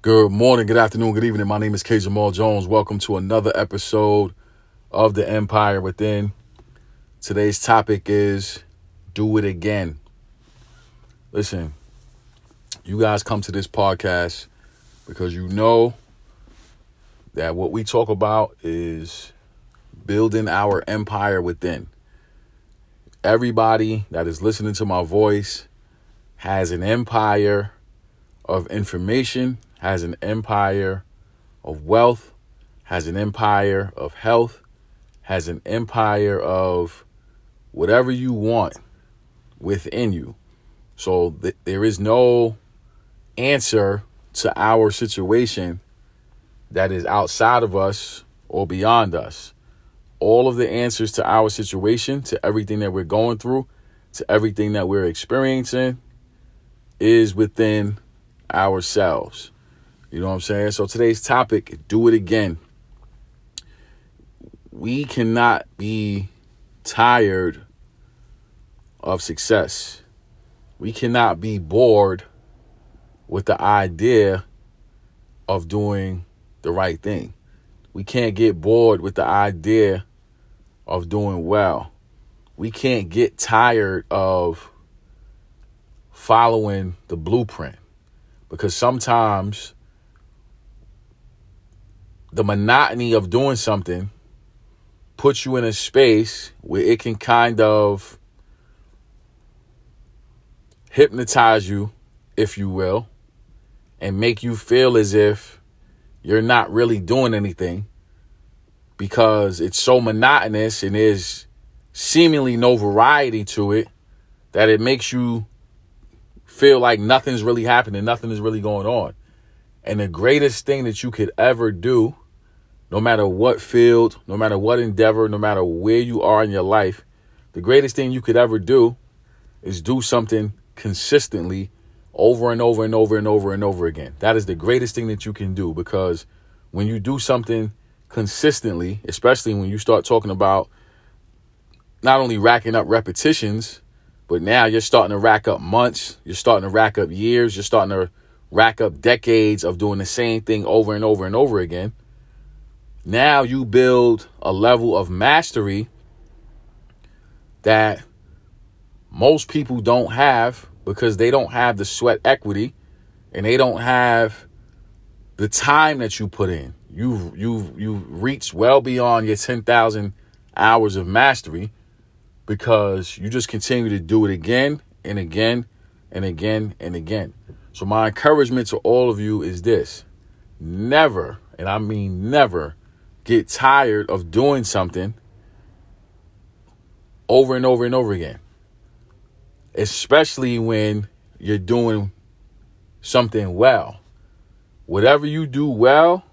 Good morning, good afternoon, good evening. My name is K. Jamal Jones. Welcome to another episode of The Empire Within. Today's topic is Do It Again. Listen, you guys come to this podcast because you know that what we talk about is building our empire within. Everybody that is listening to my voice has an empire of information, has an empire of wealth, has an empire of health, has an empire of whatever you want within you. So th- there is no answer to our situation that is outside of us or beyond us. All of the answers to our situation, to everything that we're going through, to everything that we're experiencing, is within ourselves. You know what I'm saying? So today's topic, do it again. We cannot be tired of success. We cannot be bored with the idea of doing the right thing. We can't get bored with the idea of doing well. We can't get tired of following the blueprint because sometimes the monotony of doing something puts you in a space where it can kind of hypnotize you, if you will, and make you feel as if you're not really doing anything because it's so monotonous and there's seemingly no variety to it that it makes you feel like nothing's really happening, nothing is really going on. And the greatest thing that you could ever do, no matter what field, no matter what endeavor, no matter where you are in your life, the greatest thing you could ever do is do something consistently over and over and over and over and over again. That is the greatest thing that you can do because when you do something consistently, especially when you start talking about not only racking up repetitions, but now you're starting to rack up months, you're starting to rack up years, you're starting to rack up decades of doing the same thing over and over and over again. Now you build a level of mastery that most people don't have because they don't have the sweat equity and they don't have the time that you put in. You've you've you've reached well beyond your 10,000 hours of mastery because you just continue to do it again and again and again and again. So my encouragement to all of you is this. Never, and I mean never, get tired of doing something over and over and over again. Especially when you're doing something well. Whatever you do well,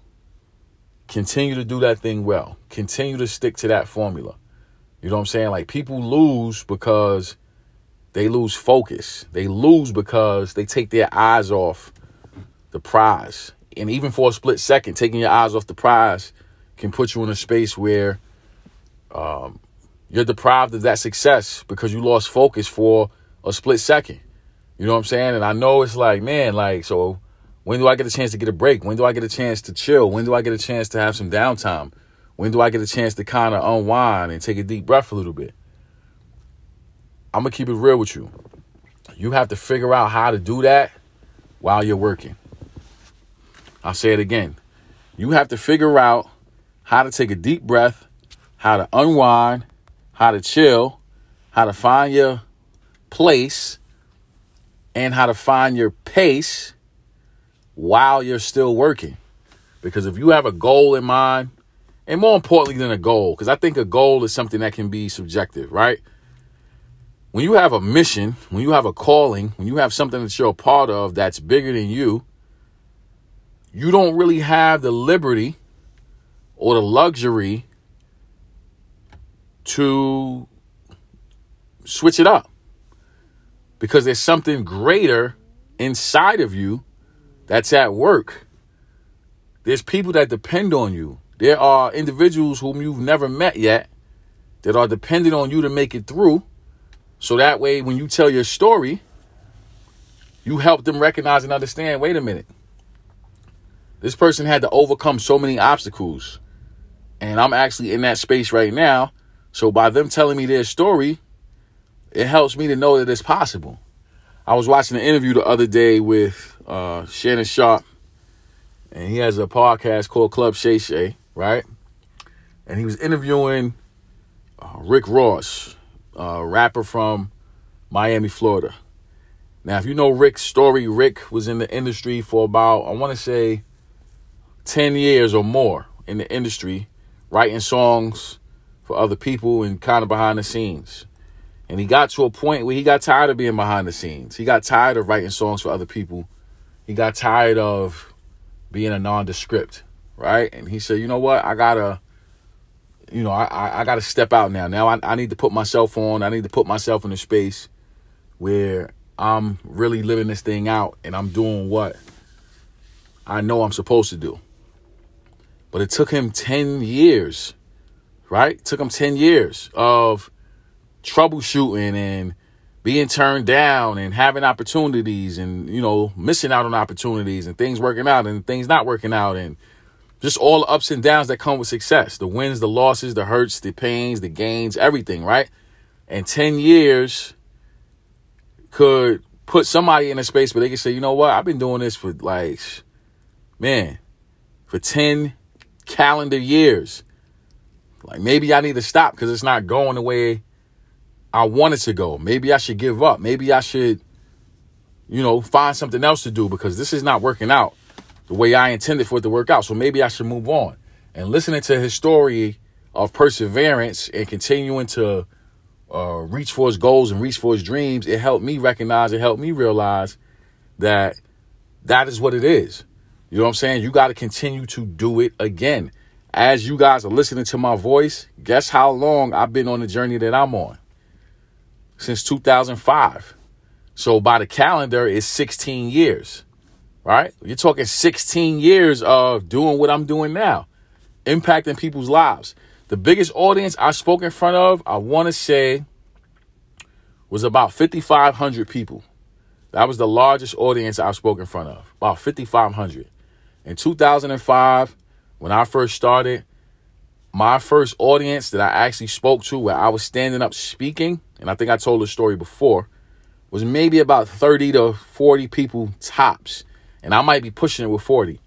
continue to do that thing well. Continue to stick to that formula. You know what I'm saying? Like people lose because they lose focus. They lose because they take their eyes off the prize. And even for a split second, taking your eyes off the prize can put you in a space where um, you're deprived of that success because you lost focus for a split second. You know what I'm saying? And I know it's like, man, like, so when do I get a chance to get a break? When do I get a chance to chill? When do I get a chance to have some downtime? When do I get a chance to kind of unwind and take a deep breath a little bit? I'm to keep it real with you. You have to figure out how to do that while you're working. I'll say it again. You have to figure out how to take a deep breath, how to unwind, how to chill, how to find your place, and how to find your pace while you're still working. Because if you have a goal in mind, and more importantly than a goal, because I think a goal is something that can be subjective, right? When you have a mission, when you have a calling, when you have something that you're a part of that's bigger than you, you don't really have the liberty or the luxury to switch it up because there's something greater inside of you that's at work. There's people that depend on you. There are individuals whom you've never met yet that are dependent on you to make it through. So that way, when you tell your story, you help them recognize and understand wait a minute. This person had to overcome so many obstacles. And I'm actually in that space right now. So by them telling me their story, it helps me to know that it's possible. I was watching an interview the other day with uh, Shannon Sharpe, and he has a podcast called Club Shay Shay, right? And he was interviewing uh, Rick Ross, a rapper from Miami, Florida. Now, if you know Rick's story, Rick was in the industry for about, I want to say, 10 years or more in the industry, writing songs for other people and kind of behind the scenes. And he got to a point where he got tired of being behind the scenes. He got tired of writing songs for other people. He got tired of being a nondescript, right? And he said, you know what? I gotta, you know, I, I gotta step out now. Now I, I need to put myself on. I need to put myself in a space where I'm really living this thing out and I'm doing what I know I'm supposed to do. But it took him 10 years, right? It took him 10 years of troubleshooting and being turned down and having opportunities and, you know, missing out on opportunities and things working out and things not working out and just all the ups and downs that come with success the wins, the losses, the hurts, the pains, the gains, everything, right? And 10 years could put somebody in a space where they can say, you know what, I've been doing this for like, man, for 10 calendar years. Like maybe I need to stop because it's not going the way I want it to go. Maybe I should give up. Maybe I should, you know, find something else to do because this is not working out the way I intended for it to work out. So maybe I should move on. And listening to his story of perseverance and continuing to uh, reach for his goals and reach for his dreams, it helped me recognize, it helped me realize that that is what it is. You know what I'm saying? You got to continue to do it again. As you guys are listening to my voice, guess how long I've been on the journey that I'm on? Since 2005. So by the calendar, it's 16 years, right? You're talking 16 years of doing what I'm doing now, impacting people's lives. The biggest audience I spoke in front of, I want to say, was about 5,500 people. That was the largest audience I spoke in front of, about 5,500. In 2005, when I first started, my first audience that I actually spoke to, where I was standing up speaking, and I think I told the story before, was maybe about 30 to 40 people tops. And I might be pushing it with 40.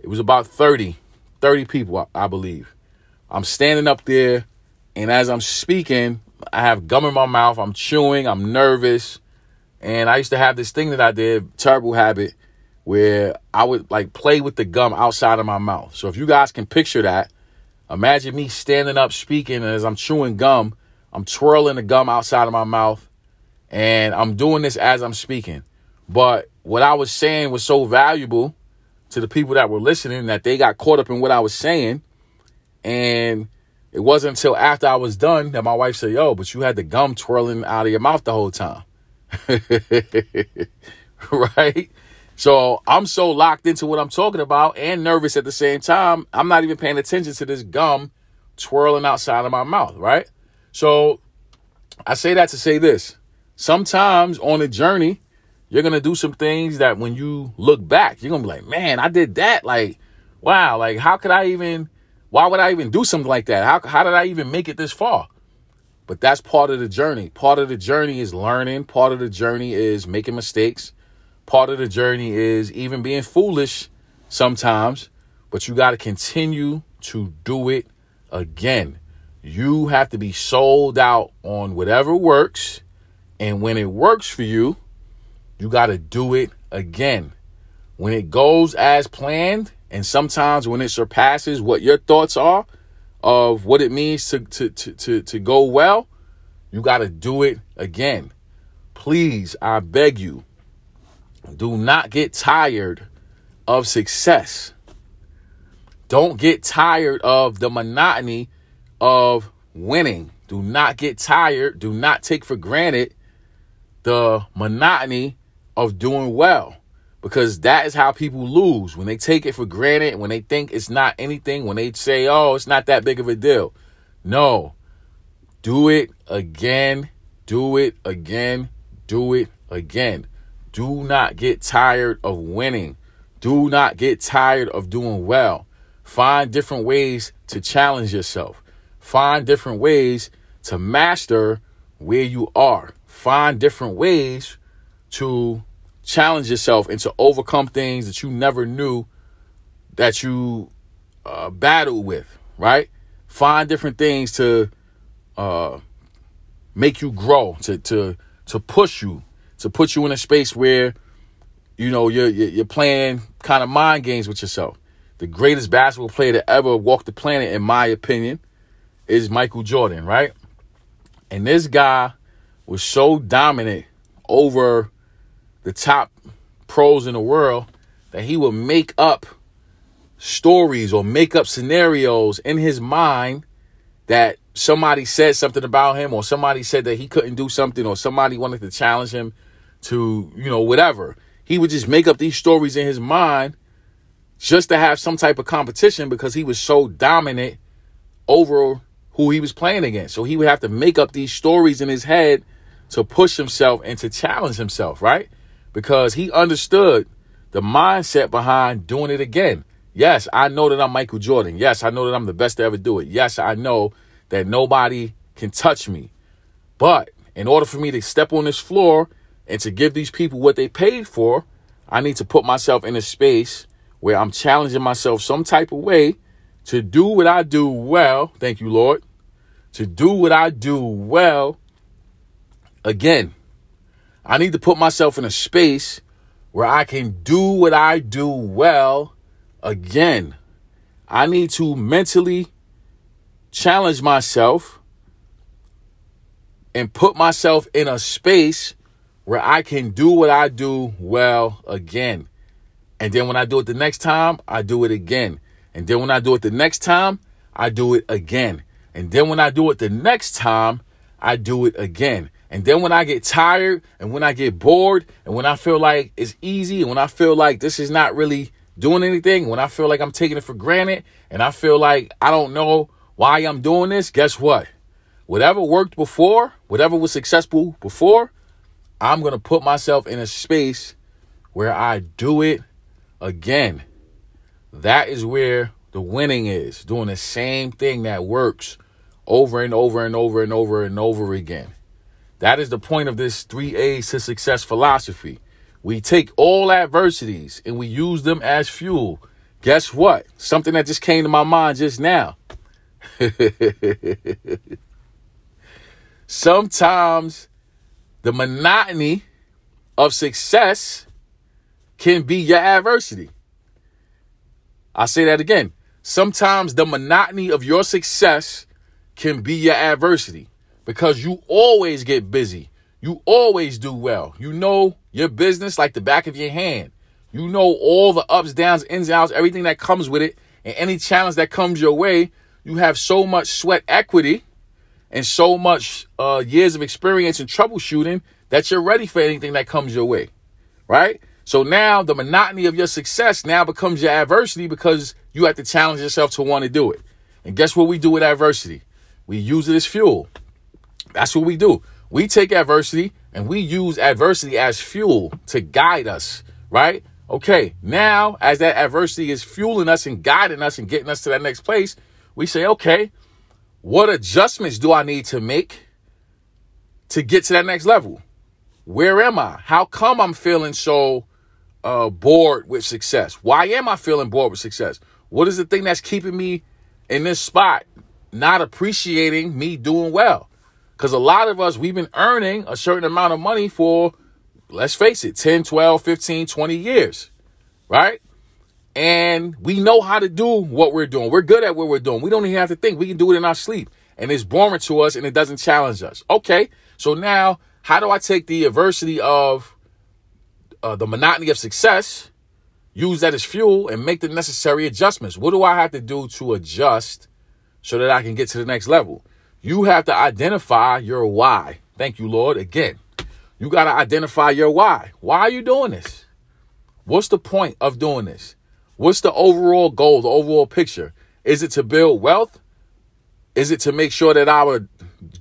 It was about 30, 30 people, I, I believe. I'm standing up there, and as I'm speaking, I have gum in my mouth. I'm chewing. I'm nervous. And I used to have this thing that I did, terrible habit, where I would like play with the gum outside of my mouth. So if you guys can picture that, imagine me standing up speaking as I'm chewing gum. I'm twirling the gum outside of my mouth, and I'm doing this as I'm speaking. But what I was saying was so valuable to the people that were listening that they got caught up in what I was saying and it wasn't until after I was done that my wife said, Yo, but you had the gum twirling out of your mouth the whole time. right? So I'm so locked into what I'm talking about and nervous at the same time. I'm not even paying attention to this gum twirling outside of my mouth, right? So I say that to say this. Sometimes on a journey, you're going to do some things that when you look back, you're going to be like, man, I did that. Like, wow, like how could I even why would I even do something like that? How, how did I even make it this far? But that's part of the journey. Part of the journey is learning. Part of the journey is making mistakes. Part of the journey is even being foolish sometimes. But you got to continue to do it again. You have to be sold out on whatever works. And when it works for you, you got to do it again. When it goes as planned, and sometimes when it surpasses what your thoughts are of what it means to, to, to, to, to go well, you got to do it again. Please, I beg you, do not get tired of success. Don't get tired of the monotony of winning. Do not get tired. Do not take for granted the monotony of doing well because that is how people lose when they take it for granted, when they think it's not anything, when they say, oh, it's not that big of a deal. No, do it again, do it again, do it again. Do not get tired of winning. Do not get tired of doing well. Find different ways to challenge yourself. Find different ways to master where you are. Find different ways to challenge yourself and to overcome things that you never knew that you uh, battled with, right? Find different things to uh, make you grow, to to to push you, to put you in a space where you know you're you're playing kind of mind games with yourself. The greatest basketball player to ever walk the planet, in my opinion, is Michael Jordan, right? And this guy was so dominant over the top pros in the world that he would make up stories or make up scenarios in his mind that somebody said something about him or somebody said that he couldn't do something or somebody wanted to challenge him to, you know, whatever. He would just make up these stories in his mind just to have some type of competition because he was so dominant over who he was playing against. So he would have to make up these stories in his head to push himself and to challenge himself, right? Because he understood the mindset behind doing it again. Yes, I know that I'm Michael Jordan. Yes, I know that I'm the best to ever do it. Yes, I know that nobody can touch me. But in order for me to step on this floor and to give these people what they paid for, I need to put myself in a space where I'm challenging myself some type of way to do what I do well. Thank you, Lord. To do what I do well again. I need to put myself in a space where I can do what I do well again. I need to mentally challenge myself and put myself in a space where I can do what I do well again. And then when I do it the next time, I do it again. And then when I do it the next time, I do it again. And then when I do it the next time, I do it again. And then when I get tired and when I get bored and when I feel like it's easy and when I feel like this is not really doing anything, when I feel like I'm taking it for granted and I feel like I don't know why I'm doing this, guess what? Whatever worked before, whatever was successful before, I'm going to put myself in a space where I do it again. That is where the winning is, doing the same thing that works over and over and over and over and over again. That is the point of this 3 A's to success philosophy. We take all adversities and we use them as fuel. Guess what? Something that just came to my mind just now. Sometimes the monotony of success can be your adversity. I say that again. Sometimes the monotony of your success can be your adversity because you always get busy. You always do well. You know your business like the back of your hand. You know all the ups, downs, ins, and outs, everything that comes with it, and any challenge that comes your way you have so much sweat equity and so much uh, years of experience in troubleshooting that you're ready for anything that comes your way, right? So now the monotony of your success now becomes your adversity because you have to challenge yourself to want to do it. And guess what we do with adversity? We use it as fuel. That's what we do. We take adversity and we use adversity as fuel to guide us, right? Okay, now as that adversity is fueling us and guiding us and getting us to that next place, we say, okay, what adjustments do I need to make to get to that next level? Where am I? How come I'm feeling so uh, bored with success? Why am I feeling bored with success? What is the thing that's keeping me in this spot, not appreciating me doing well? Because a lot of us, we've been earning a certain amount of money for, let's face it, 10, 12, 15, 20 years, right? and we know how to do what we're doing. We're good at what we're doing. We don't even have to think. We can do it in our sleep. And it's boring to us and it doesn't challenge us. Okay. So now, how do I take the adversity of uh, the monotony of success, use that as fuel, and make the necessary adjustments? What do I have to do to adjust so that I can get to the next level? You have to identify your why. Thank you, Lord. Again, you got to identify your why. Why are you doing this? What's the point of doing this? What's the overall goal, the overall picture? Is it to build wealth? Is it to make sure that our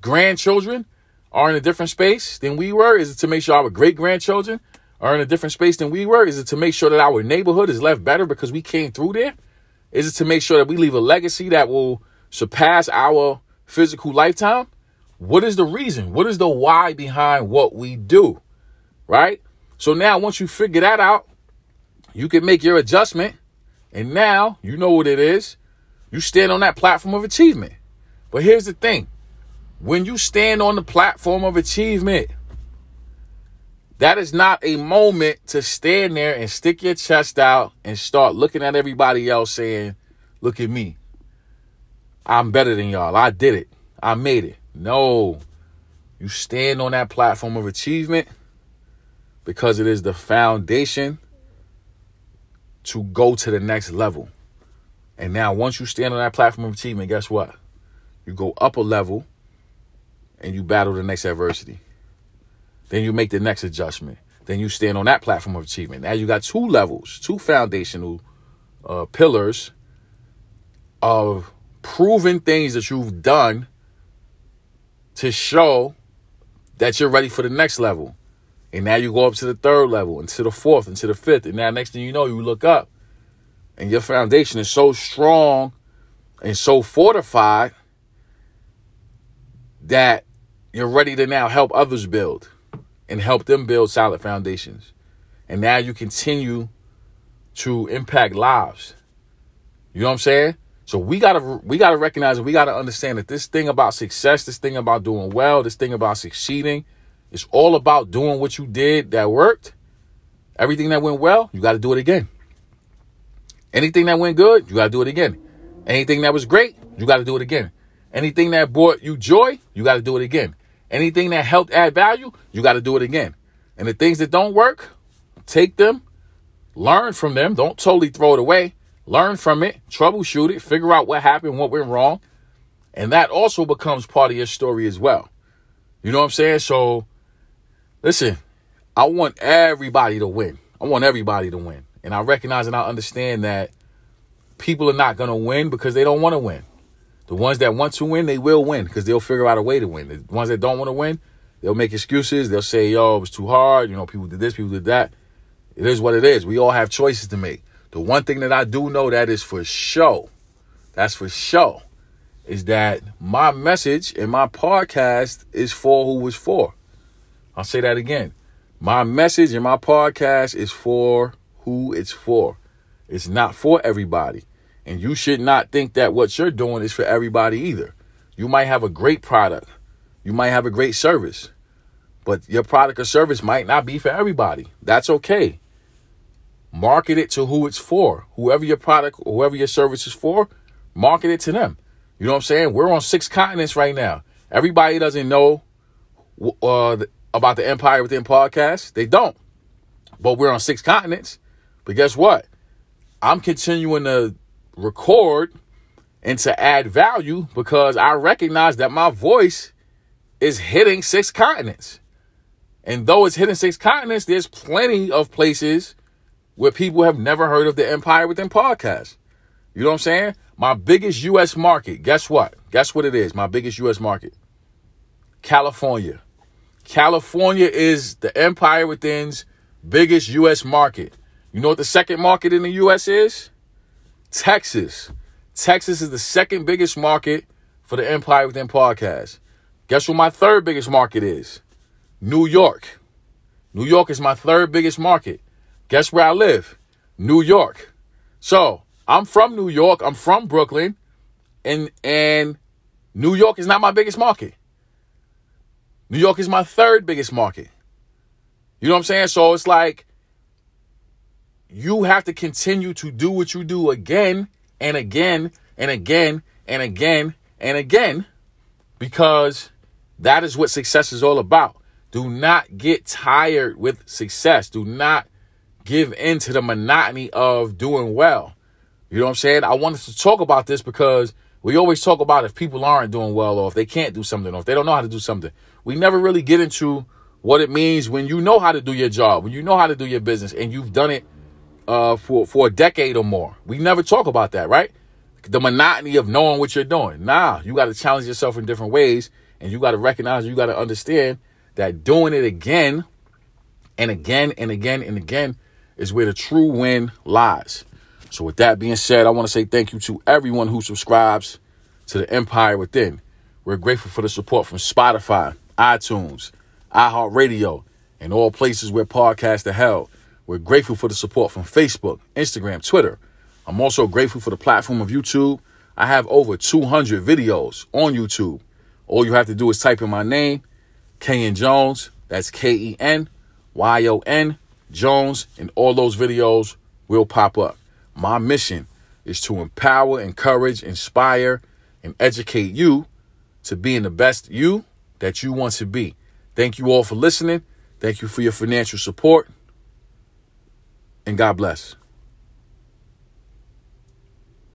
grandchildren are in a different space than we were? Is it to make sure our great grandchildren are in a different space than we were? Is it to make sure that our neighborhood is left better because we came through there? Is it to make sure that we leave a legacy that will surpass our physical lifetime? What is the reason? What is the why behind what we do? Right? So now, once you figure that out, you can make your adjustment. And now you know what it is. You stand on that platform of achievement. But here's the thing when you stand on the platform of achievement, that is not a moment to stand there and stick your chest out and start looking at everybody else saying, Look at me. I'm better than y'all. I did it. I made it. No. You stand on that platform of achievement because it is the foundation to go to the next level. And now, once you stand on that platform of achievement, guess what? You go up a level and you battle the next adversity. Then you make the next adjustment. Then you stand on that platform of achievement. Now you got two levels, two foundational uh, pillars of proven things that you've done to show that you're ready for the next level. And now you go up to the third level, and to the fourth, and to the fifth. And now, next thing you know, you look up, and your foundation is so strong and so fortified that you're ready to now help others build and help them build solid foundations. And now you continue to impact lives. You know what I'm saying? So we gotta we gotta recognize and we gotta understand that this thing about success, this thing about doing well, this thing about succeeding, it's all about doing what you did that worked. Everything that went well, you gotta do it again. Anything that went good, you gotta do it again. Anything that was great, you gotta do it again. Anything that brought you joy, you gotta do it again. Anything that helped add value, you got to do it again. And the things that don't work, take them, learn from them. Don't totally throw it away. Learn from it, troubleshoot it, figure out what happened, what went wrong. And that also becomes part of your story as well. You know what I'm saying? So, listen, I want everybody to win. I want everybody to win. And I recognize and I understand that people are not going to win because they don't want to win. The ones that want to win, they will win because they'll figure out a way to win. The ones that don't want to win, they'll make excuses. They'll say, yo, it was too hard. You know, people did this, people did that. It is what it is. We all have choices to make. The one thing that I do know that is for sure, that's for sure, is that my message and my podcast is for who it's for. I'll say that again. My message and my podcast is for who it's for. It's not for everybody. And you should not think that what you're doing is for everybody either. You might have a great product, you might have a great service, but your product or service might not be for everybody. That's okay. Market it to who it's for. Whoever your product, whoever your service is for, market it to them. You know what I'm saying? We're on six continents right now. Everybody doesn't know uh, about the Empire Within podcast. They don't. But we're on six continents. But guess what? I'm continuing to record and to add value because I recognize that my voice is hitting six continents. And though it's hitting six continents, there's plenty of places where people have never heard of the Empire Within podcast. You know what I'm saying? My biggest US market, guess what? Guess what it is? My biggest US market California. California is the Empire Within's biggest US market. You know what the second market in the US is? Texas. Texas is the second biggest market for the Empire Within podcast. Guess what my third biggest market is? New York. New York is my third biggest market. Guess where I live? New York. So I'm from New York. I'm from Brooklyn. And and New York is not my biggest market. New York is my third biggest market. You know what I'm saying? So it's like you have to continue to do what you do again and again and again and again and again because that is what success is all about. Do not get tired with success. Do not give in to the monotony of doing well. You know what I'm saying? I wanted to talk about this because we always talk about if people aren't doing well or if they can't do something or if they don't know how to do something. We never really get into what it means when you know how to do your job, when you know how to do your business and you've done it uh, for for a decade or more. We never talk about that, right? The monotony of knowing what you're doing. Nah, you got to challenge yourself in different ways, and you got to recognize, you got to understand that doing it again and again and again and again is where the true win lies. So, with that being said, I want to say thank you to everyone who subscribes to the Empire Within. We're grateful for the support from Spotify, iTunes, iHeartRadio, and all places where podcasts are held. We're grateful for the support from Facebook, Instagram, Twitter. I'm also grateful for the platform of YouTube. I have over 200 videos on YouTube. All you have to do is type in my name, Kenyon Jones. That's K E N Y O N Jones, and all those videos will pop up. My mission is to empower, encourage, inspire, and educate you to being the best you that you want to be. Thank you all for listening. Thank you for your financial support. And God bless.